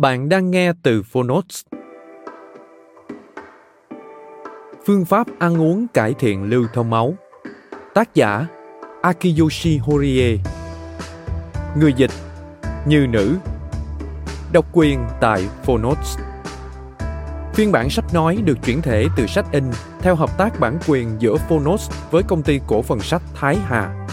Bạn đang nghe từ Phonotes. Phương pháp ăn uống cải thiện lưu thông máu. Tác giả, Akiyoshi Horie. Người dịch, Như nữ. Độc quyền tại Phonotes. Phiên bản sách nói được chuyển thể từ sách in theo hợp tác bản quyền giữa Phonos với công ty cổ phần sách Thái Hà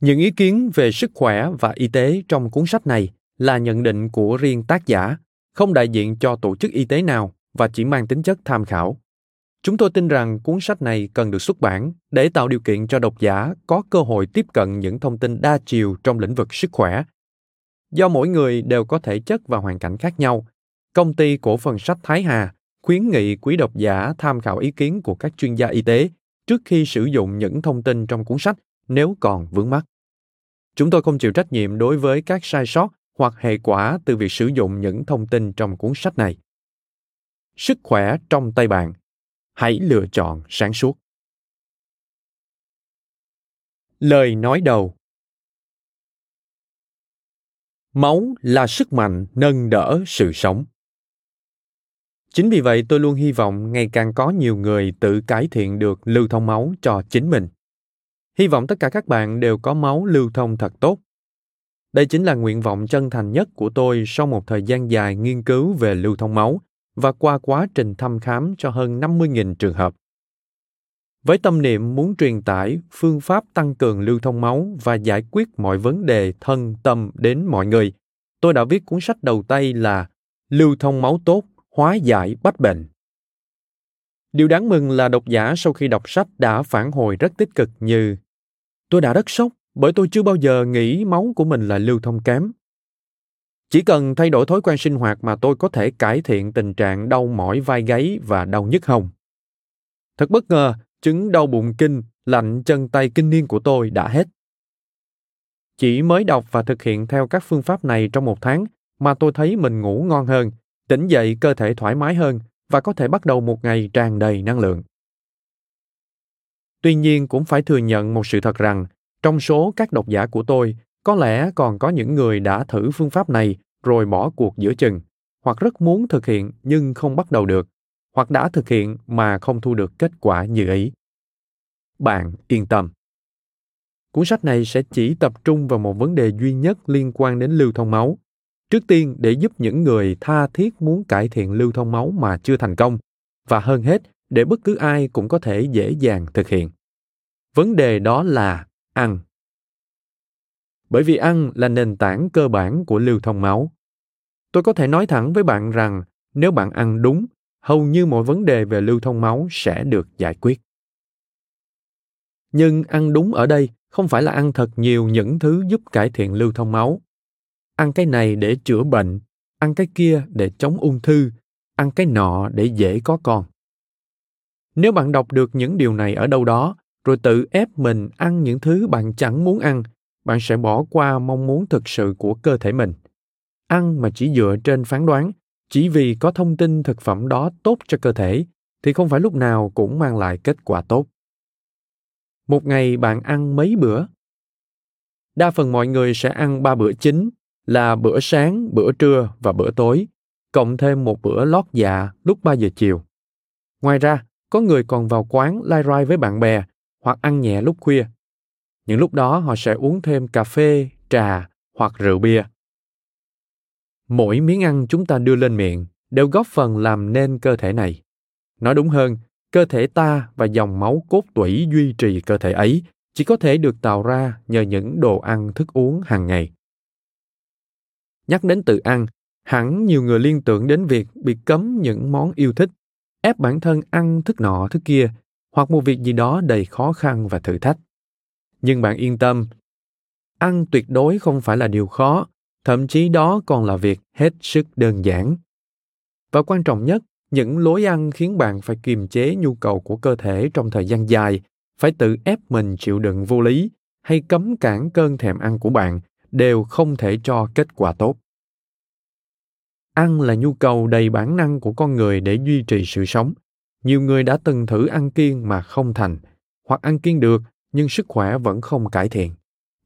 Những ý kiến về sức khỏe và y tế trong cuốn sách này là nhận định của riêng tác giả, không đại diện cho tổ chức y tế nào và chỉ mang tính chất tham khảo. Chúng tôi tin rằng cuốn sách này cần được xuất bản để tạo điều kiện cho độc giả có cơ hội tiếp cận những thông tin đa chiều trong lĩnh vực sức khỏe. Do mỗi người đều có thể chất và hoàn cảnh khác nhau, công ty cổ phần sách Thái Hà khuyến nghị quý độc giả tham khảo ý kiến của các chuyên gia y tế trước khi sử dụng những thông tin trong cuốn sách nếu còn vướng mắc. Chúng tôi không chịu trách nhiệm đối với các sai sót hoặc hệ quả từ việc sử dụng những thông tin trong cuốn sách này. Sức khỏe trong tay bạn. Hãy lựa chọn sáng suốt. Lời nói đầu Máu là sức mạnh nâng đỡ sự sống. Chính vì vậy tôi luôn hy vọng ngày càng có nhiều người tự cải thiện được lưu thông máu cho chính mình. Hy vọng tất cả các bạn đều có máu lưu thông thật tốt. Đây chính là nguyện vọng chân thành nhất của tôi sau một thời gian dài nghiên cứu về lưu thông máu và qua quá trình thăm khám cho hơn 50.000 trường hợp. Với tâm niệm muốn truyền tải phương pháp tăng cường lưu thông máu và giải quyết mọi vấn đề thân tâm đến mọi người, tôi đã viết cuốn sách đầu tay là Lưu thông máu tốt, hóa giải bách bệnh. Điều đáng mừng là độc giả sau khi đọc sách đã phản hồi rất tích cực như Tôi đã rất sốc bởi tôi chưa bao giờ nghĩ máu của mình là lưu thông kém. Chỉ cần thay đổi thói quen sinh hoạt mà tôi có thể cải thiện tình trạng đau mỏi vai gáy và đau nhức hồng Thật bất ngờ, chứng đau bụng kinh, lạnh chân tay kinh niên của tôi đã hết. Chỉ mới đọc và thực hiện theo các phương pháp này trong một tháng mà tôi thấy mình ngủ ngon hơn, tỉnh dậy cơ thể thoải mái hơn và có thể bắt đầu một ngày tràn đầy năng lượng. Tuy nhiên cũng phải thừa nhận một sự thật rằng, trong số các độc giả của tôi, có lẽ còn có những người đã thử phương pháp này rồi bỏ cuộc giữa chừng, hoặc rất muốn thực hiện nhưng không bắt đầu được, hoặc đã thực hiện mà không thu được kết quả như ý. Bạn yên tâm. Cuốn sách này sẽ chỉ tập trung vào một vấn đề duy nhất liên quan đến lưu thông máu. Trước tiên để giúp những người tha thiết muốn cải thiện lưu thông máu mà chưa thành công, và hơn hết để bất cứ ai cũng có thể dễ dàng thực hiện. Vấn đề đó là ăn. Bởi vì ăn là nền tảng cơ bản của lưu thông máu. Tôi có thể nói thẳng với bạn rằng nếu bạn ăn đúng hầu như mọi vấn đề về lưu thông máu sẽ được giải quyết. Nhưng ăn đúng ở đây không phải là ăn thật nhiều những thứ giúp cải thiện lưu thông máu ăn cái này để chữa bệnh, ăn cái kia để chống ung thư, ăn cái nọ để dễ có con. Nếu bạn đọc được những điều này ở đâu đó, rồi tự ép mình ăn những thứ bạn chẳng muốn ăn, bạn sẽ bỏ qua mong muốn thực sự của cơ thể mình. Ăn mà chỉ dựa trên phán đoán, chỉ vì có thông tin thực phẩm đó tốt cho cơ thể, thì không phải lúc nào cũng mang lại kết quả tốt. Một ngày bạn ăn mấy bữa? Đa phần mọi người sẽ ăn ba bữa chính là bữa sáng bữa trưa và bữa tối cộng thêm một bữa lót dạ lúc 3 giờ chiều. Ngoài ra, có người còn vào quán lai rai với bạn bè hoặc ăn nhẹ lúc khuya. Những lúc đó họ sẽ uống thêm cà phê, trà hoặc rượu bia. Mỗi miếng ăn chúng ta đưa lên miệng đều góp phần làm nên cơ thể này. Nói đúng hơn, cơ thể ta và dòng máu cốt tủy duy trì cơ thể ấy chỉ có thể được tạo ra nhờ những đồ ăn thức uống hàng ngày. Nhắc đến tự ăn, hẳn nhiều người liên tưởng đến việc bị cấm những món yêu thích ép bản thân ăn thức nọ thức kia hoặc một việc gì đó đầy khó khăn và thử thách. Nhưng bạn yên tâm ăn tuyệt đối không phải là điều khó thậm chí đó còn là việc hết sức đơn giản. Và quan trọng nhất những lối ăn khiến bạn phải kiềm chế nhu cầu của cơ thể trong thời gian dài phải tự ép mình chịu đựng vô lý hay cấm cản cơn thèm ăn của bạn đều không thể cho kết quả tốt. Ăn là nhu cầu đầy bản năng của con người để duy trì sự sống. Nhiều người đã từng thử ăn kiêng mà không thành, hoặc ăn kiêng được, nhưng sức khỏe vẫn không cải thiện.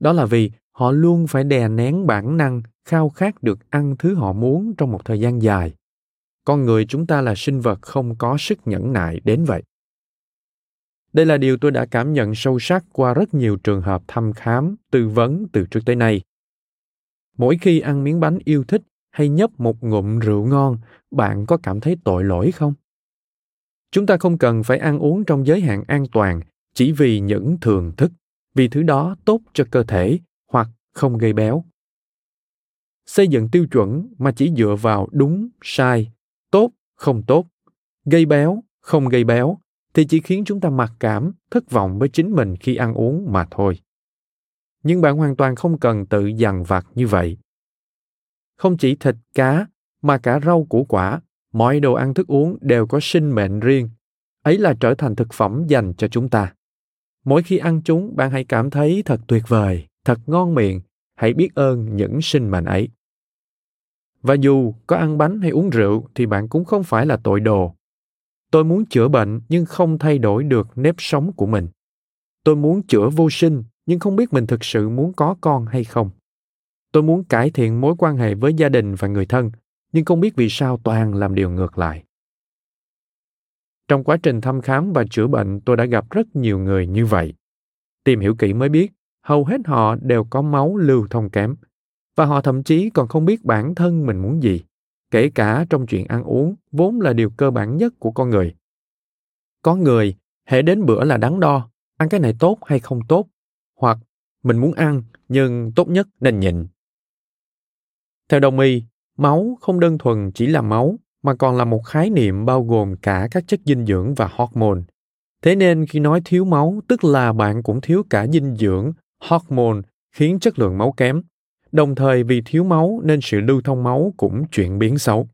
Đó là vì họ luôn phải đè nén bản năng khao khát được ăn thứ họ muốn trong một thời gian dài. Con người chúng ta là sinh vật không có sức nhẫn nại đến vậy. Đây là điều tôi đã cảm nhận sâu sắc qua rất nhiều trường hợp thăm khám, tư vấn từ trước tới nay mỗi khi ăn miếng bánh yêu thích hay nhấp một ngụm rượu ngon, bạn có cảm thấy tội lỗi không? Chúng ta không cần phải ăn uống trong giới hạn an toàn chỉ vì những thường thức, vì thứ đó tốt cho cơ thể hoặc không gây béo. Xây dựng tiêu chuẩn mà chỉ dựa vào đúng, sai, tốt, không tốt, gây béo, không gây béo thì chỉ khiến chúng ta mặc cảm, thất vọng với chính mình khi ăn uống mà thôi nhưng bạn hoàn toàn không cần tự dằn vặt như vậy. Không chỉ thịt cá, mà cả rau củ quả, mọi đồ ăn thức uống đều có sinh mệnh riêng. Ấy là trở thành thực phẩm dành cho chúng ta. Mỗi khi ăn chúng, bạn hãy cảm thấy thật tuyệt vời, thật ngon miệng. Hãy biết ơn những sinh mệnh ấy. Và dù có ăn bánh hay uống rượu, thì bạn cũng không phải là tội đồ. Tôi muốn chữa bệnh, nhưng không thay đổi được nếp sống của mình. Tôi muốn chữa vô sinh nhưng không biết mình thực sự muốn có con hay không. Tôi muốn cải thiện mối quan hệ với gia đình và người thân, nhưng không biết vì sao toàn làm điều ngược lại. Trong quá trình thăm khám và chữa bệnh, tôi đã gặp rất nhiều người như vậy. Tìm hiểu kỹ mới biết, hầu hết họ đều có máu lưu thông kém, và họ thậm chí còn không biết bản thân mình muốn gì, kể cả trong chuyện ăn uống, vốn là điều cơ bản nhất của con người. Có người hệ đến bữa là đắn đo, ăn cái này tốt hay không tốt hoặc mình muốn ăn nhưng tốt nhất nên nhịn theo đồng y, máu không đơn thuần chỉ là máu mà còn là một khái niệm bao gồm cả các chất dinh dưỡng và hormone. Thế nên khi nói thiếu máu tức là bạn cũng thiếu cả dinh dưỡng, hormone khiến chất lượng máu kém. Đồng thời vì thiếu máu nên sự lưu thông máu cũng chuyển biến xấu.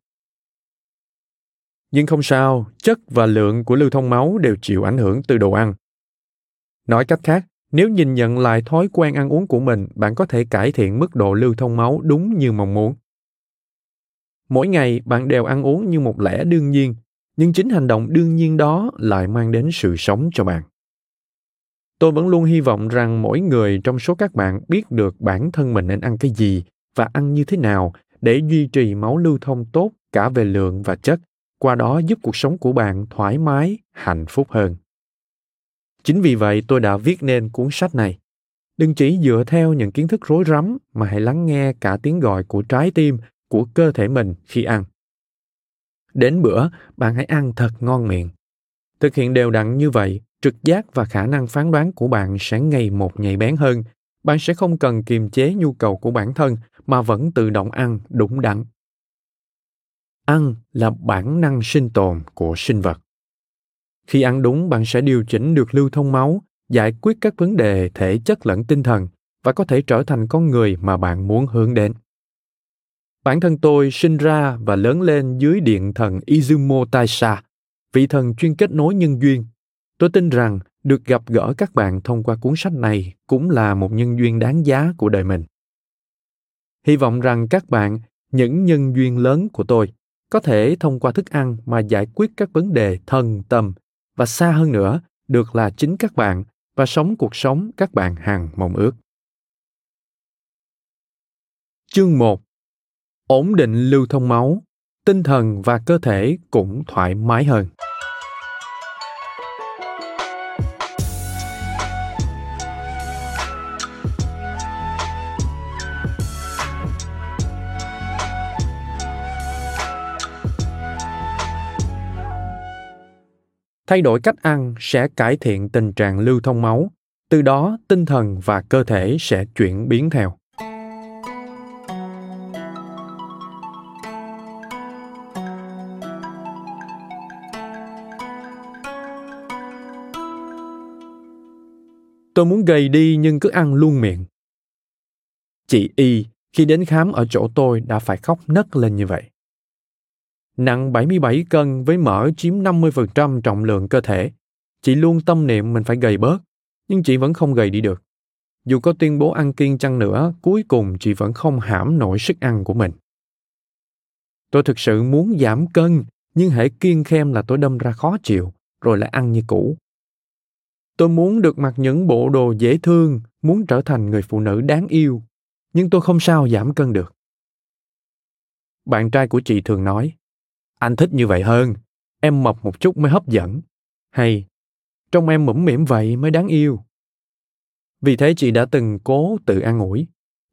Nhưng không sao, chất và lượng của lưu thông máu đều chịu ảnh hưởng từ đồ ăn. Nói cách khác, nếu nhìn nhận lại thói quen ăn uống của mình, bạn có thể cải thiện mức độ lưu thông máu đúng như mong muốn. Mỗi ngày, bạn đều ăn uống như một lẽ đương nhiên, nhưng chính hành động đương nhiên đó lại mang đến sự sống cho bạn. Tôi vẫn luôn hy vọng rằng mỗi người trong số các bạn biết được bản thân mình nên ăn cái gì và ăn như thế nào để duy trì máu lưu thông tốt cả về lượng và chất, qua đó giúp cuộc sống của bạn thoải mái, hạnh phúc hơn. Chính vì vậy tôi đã viết nên cuốn sách này. Đừng chỉ dựa theo những kiến thức rối rắm mà hãy lắng nghe cả tiếng gọi của trái tim, của cơ thể mình khi ăn. Đến bữa, bạn hãy ăn thật ngon miệng. Thực hiện đều đặn như vậy, trực giác và khả năng phán đoán của bạn sẽ ngày một nhạy bén hơn. Bạn sẽ không cần kiềm chế nhu cầu của bản thân mà vẫn tự động ăn đúng đắn. Ăn là bản năng sinh tồn của sinh vật khi ăn đúng bạn sẽ điều chỉnh được lưu thông máu giải quyết các vấn đề thể chất lẫn tinh thần và có thể trở thành con người mà bạn muốn hướng đến bản thân tôi sinh ra và lớn lên dưới điện thần Izumo Taisha, vị thần chuyên kết nối nhân duyên. Tôi tin rằng được gặp gỡ các bạn thông qua cuốn sách này cũng là một nhân duyên đáng giá của đời mình hy vọng rằng các bạn những nhân duyên lớn của tôi có thể thông qua thức ăn mà giải quyết các vấn đề thân tâm và xa hơn nữa được là chính các bạn và sống cuộc sống các bạn hàng mong ước. Chương 1 Ổn định lưu thông máu, tinh thần và cơ thể cũng thoải mái hơn. Thay đổi cách ăn sẽ cải thiện tình trạng lưu thông máu, từ đó tinh thần và cơ thể sẽ chuyển biến theo. Tôi muốn gầy đi nhưng cứ ăn luôn miệng. Chị y, khi đến khám ở chỗ tôi đã phải khóc nấc lên như vậy nặng 77 cân với mỡ chiếm 50% trọng lượng cơ thể. Chị luôn tâm niệm mình phải gầy bớt, nhưng chị vẫn không gầy đi được. Dù có tuyên bố ăn kiêng chăng nữa, cuối cùng chị vẫn không hãm nổi sức ăn của mình. Tôi thực sự muốn giảm cân, nhưng hễ kiêng khem là tôi đâm ra khó chịu, rồi lại ăn như cũ. Tôi muốn được mặc những bộ đồ dễ thương, muốn trở thành người phụ nữ đáng yêu, nhưng tôi không sao giảm cân được. Bạn trai của chị thường nói, anh thích như vậy hơn. Em mập một chút mới hấp dẫn. Hay trong em mũm mỉm vậy mới đáng yêu. Vì thế chị đã từng cố tự an ủi.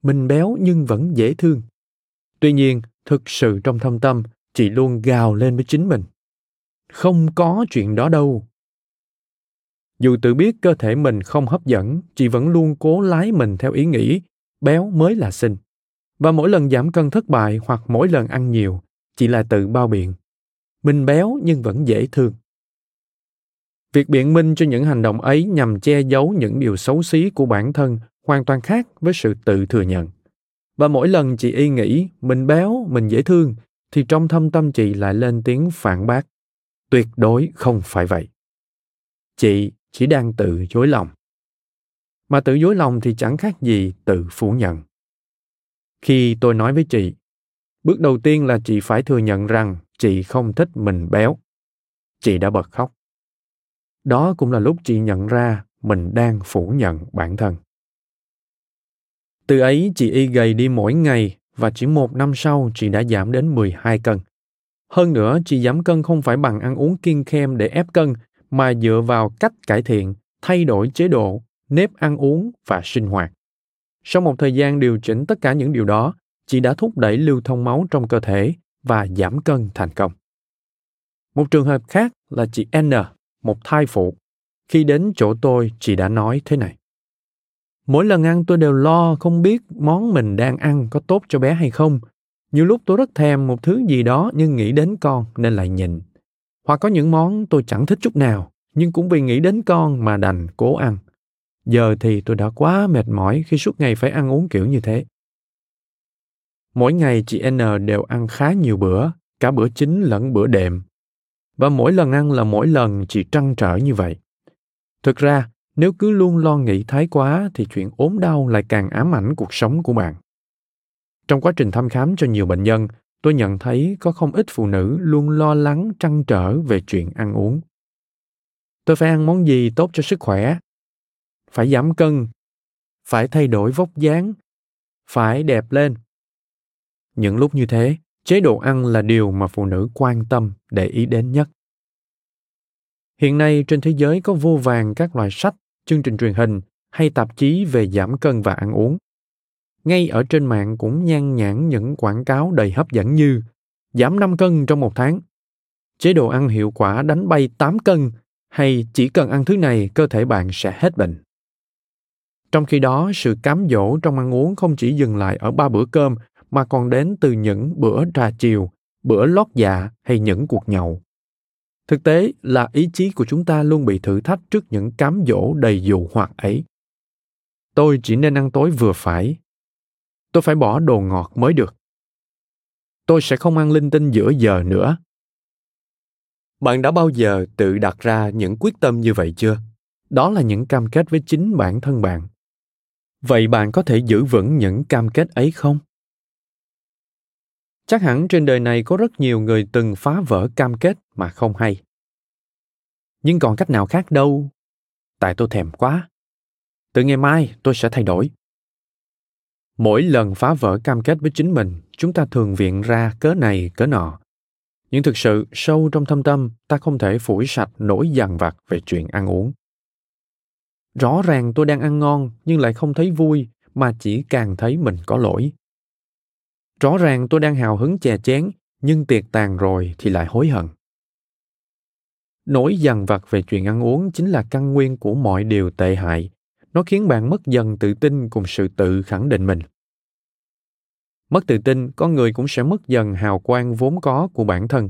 Mình béo nhưng vẫn dễ thương. Tuy nhiên, thực sự trong thâm tâm, chị luôn gào lên với chính mình. Không có chuyện đó đâu. Dù tự biết cơ thể mình không hấp dẫn, chị vẫn luôn cố lái mình theo ý nghĩ, béo mới là xinh. Và mỗi lần giảm cân thất bại hoặc mỗi lần ăn nhiều chỉ là tự bao biện. Mình béo nhưng vẫn dễ thương. Việc biện minh cho những hành động ấy nhằm che giấu những điều xấu xí của bản thân hoàn toàn khác với sự tự thừa nhận. Và mỗi lần chị y nghĩ mình béo, mình dễ thương thì trong thâm tâm chị lại lên tiếng phản bác. Tuyệt đối không phải vậy. Chị chỉ đang tự dối lòng. Mà tự dối lòng thì chẳng khác gì tự phủ nhận. Khi tôi nói với chị bước đầu tiên là chị phải thừa nhận rằng chị không thích mình béo chị đã bật khóc đó cũng là lúc chị nhận ra mình đang phủ nhận bản thân từ ấy chị y gầy đi mỗi ngày và chỉ một năm sau chị đã giảm đến 12 cân. Hơn nữa, chị giảm cân không phải bằng ăn uống kiêng khem để ép cân, mà dựa vào cách cải thiện, thay đổi chế độ, nếp ăn uống và sinh hoạt. Sau một thời gian điều chỉnh tất cả những điều đó, chị đã thúc đẩy lưu thông máu trong cơ thể và giảm cân thành công. Một trường hợp khác là chị N, một thai phụ. Khi đến chỗ tôi, chị đã nói thế này. Mỗi lần ăn tôi đều lo không biết món mình đang ăn có tốt cho bé hay không. Nhiều lúc tôi rất thèm một thứ gì đó nhưng nghĩ đến con nên lại nhịn. Hoặc có những món tôi chẳng thích chút nào, nhưng cũng vì nghĩ đến con mà đành cố ăn. Giờ thì tôi đã quá mệt mỏi khi suốt ngày phải ăn uống kiểu như thế. Mỗi ngày chị N đều ăn khá nhiều bữa, cả bữa chính lẫn bữa đệm. Và mỗi lần ăn là mỗi lần chị trăn trở như vậy. Thực ra, nếu cứ luôn lo nghĩ thái quá thì chuyện ốm đau lại càng ám ảnh cuộc sống của bạn. Trong quá trình thăm khám cho nhiều bệnh nhân, tôi nhận thấy có không ít phụ nữ luôn lo lắng trăn trở về chuyện ăn uống. Tôi phải ăn món gì tốt cho sức khỏe? Phải giảm cân, phải thay đổi vóc dáng, phải đẹp lên những lúc như thế chế độ ăn là điều mà phụ nữ quan tâm để ý đến nhất hiện nay trên thế giới có vô vàng các loại sách chương trình truyền hình hay tạp chí về giảm cân và ăn uống ngay ở trên mạng cũng nhan nhản những quảng cáo đầy hấp dẫn như giảm 5 cân trong một tháng, chế độ ăn hiệu quả đánh bay 8 cân hay chỉ cần ăn thứ này cơ thể bạn sẽ hết bệnh. Trong khi đó, sự cám dỗ trong ăn uống không chỉ dừng lại ở ba bữa cơm mà còn đến từ những bữa trà chiều, bữa lót dạ hay những cuộc nhậu. Thực tế là ý chí của chúng ta luôn bị thử thách trước những cám dỗ đầy dụ hoặc ấy. Tôi chỉ nên ăn tối vừa phải. Tôi phải bỏ đồ ngọt mới được. Tôi sẽ không ăn linh tinh giữa giờ nữa. Bạn đã bao giờ tự đặt ra những quyết tâm như vậy chưa? đó là những cam kết với chính bản thân bạn vậy bạn có thể giữ vững những cam kết ấy không chắc hẳn trên đời này có rất nhiều người từng phá vỡ cam kết mà không hay. Nhưng còn cách nào khác đâu. Tại tôi thèm quá. Từ ngày mai tôi sẽ thay đổi. Mỗi lần phá vỡ cam kết với chính mình, chúng ta thường viện ra cớ này, cớ nọ. Nhưng thực sự, sâu trong thâm tâm, ta không thể phủi sạch nỗi dằn vặt về chuyện ăn uống. Rõ ràng tôi đang ăn ngon, nhưng lại không thấy vui, mà chỉ càng thấy mình có lỗi rõ ràng tôi đang hào hứng chè chén, nhưng tiệc tàn rồi thì lại hối hận. Nỗi dằn vặt về chuyện ăn uống chính là căn nguyên của mọi điều tệ hại. Nó khiến bạn mất dần tự tin cùng sự tự khẳng định mình. Mất tự tin con người cũng sẽ mất dần hào quang vốn có của bản thân.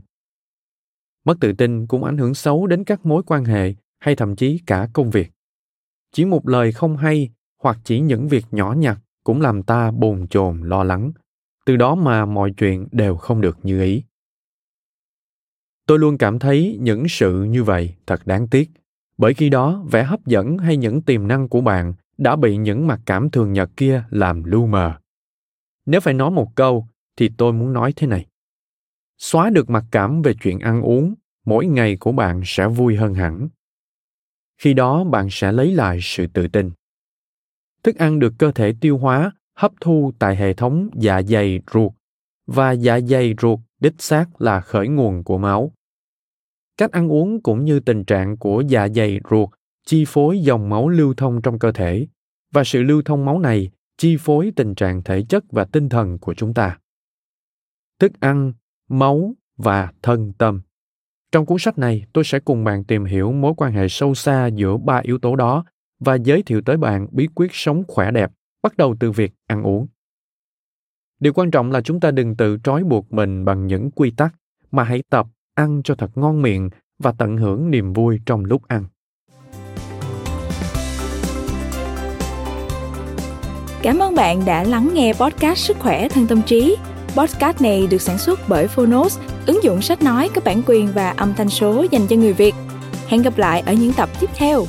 Mất tự tin cũng ảnh hưởng xấu đến các mối quan hệ hay thậm chí cả công việc. Chỉ một lời không hay hoặc chỉ những việc nhỏ nhặt cũng làm ta bồn chồn, lo lắng từ đó mà mọi chuyện đều không được như ý. Tôi luôn cảm thấy những sự như vậy thật đáng tiếc, bởi khi đó vẻ hấp dẫn hay những tiềm năng của bạn đã bị những mặc cảm thường nhật kia làm lu mờ. Nếu phải nói một câu thì tôi muốn nói thế này. Xóa được mặc cảm về chuyện ăn uống, mỗi ngày của bạn sẽ vui hơn hẳn. Khi đó bạn sẽ lấy lại sự tự tin. Thức ăn được cơ thể tiêu hóa hấp thu tại hệ thống dạ dày ruột, và dạ dày ruột đích xác là khởi nguồn của máu. Cách ăn uống cũng như tình trạng của dạ dày ruột chi phối dòng máu lưu thông trong cơ thể, và sự lưu thông máu này chi phối tình trạng thể chất và tinh thần của chúng ta. Thức ăn, máu và thân tâm. Trong cuốn sách này, tôi sẽ cùng bạn tìm hiểu mối quan hệ sâu xa giữa ba yếu tố đó và giới thiệu tới bạn bí quyết sống khỏe đẹp bắt đầu từ việc ăn uống điều quan trọng là chúng ta đừng tự trói buộc mình bằng những quy tắc mà hãy tập ăn cho thật ngon miệng và tận hưởng niềm vui trong lúc ăn Cảm ơn bạn đã lắng nghe podcast Sức khỏe thân tâm trí. Podcast này được sản xuất bởi Phonos, ứng dụng sách nói có bản quyền và âm thanh số dành cho người Việt. Hẹn gặp lại ở những tập tiếp theo.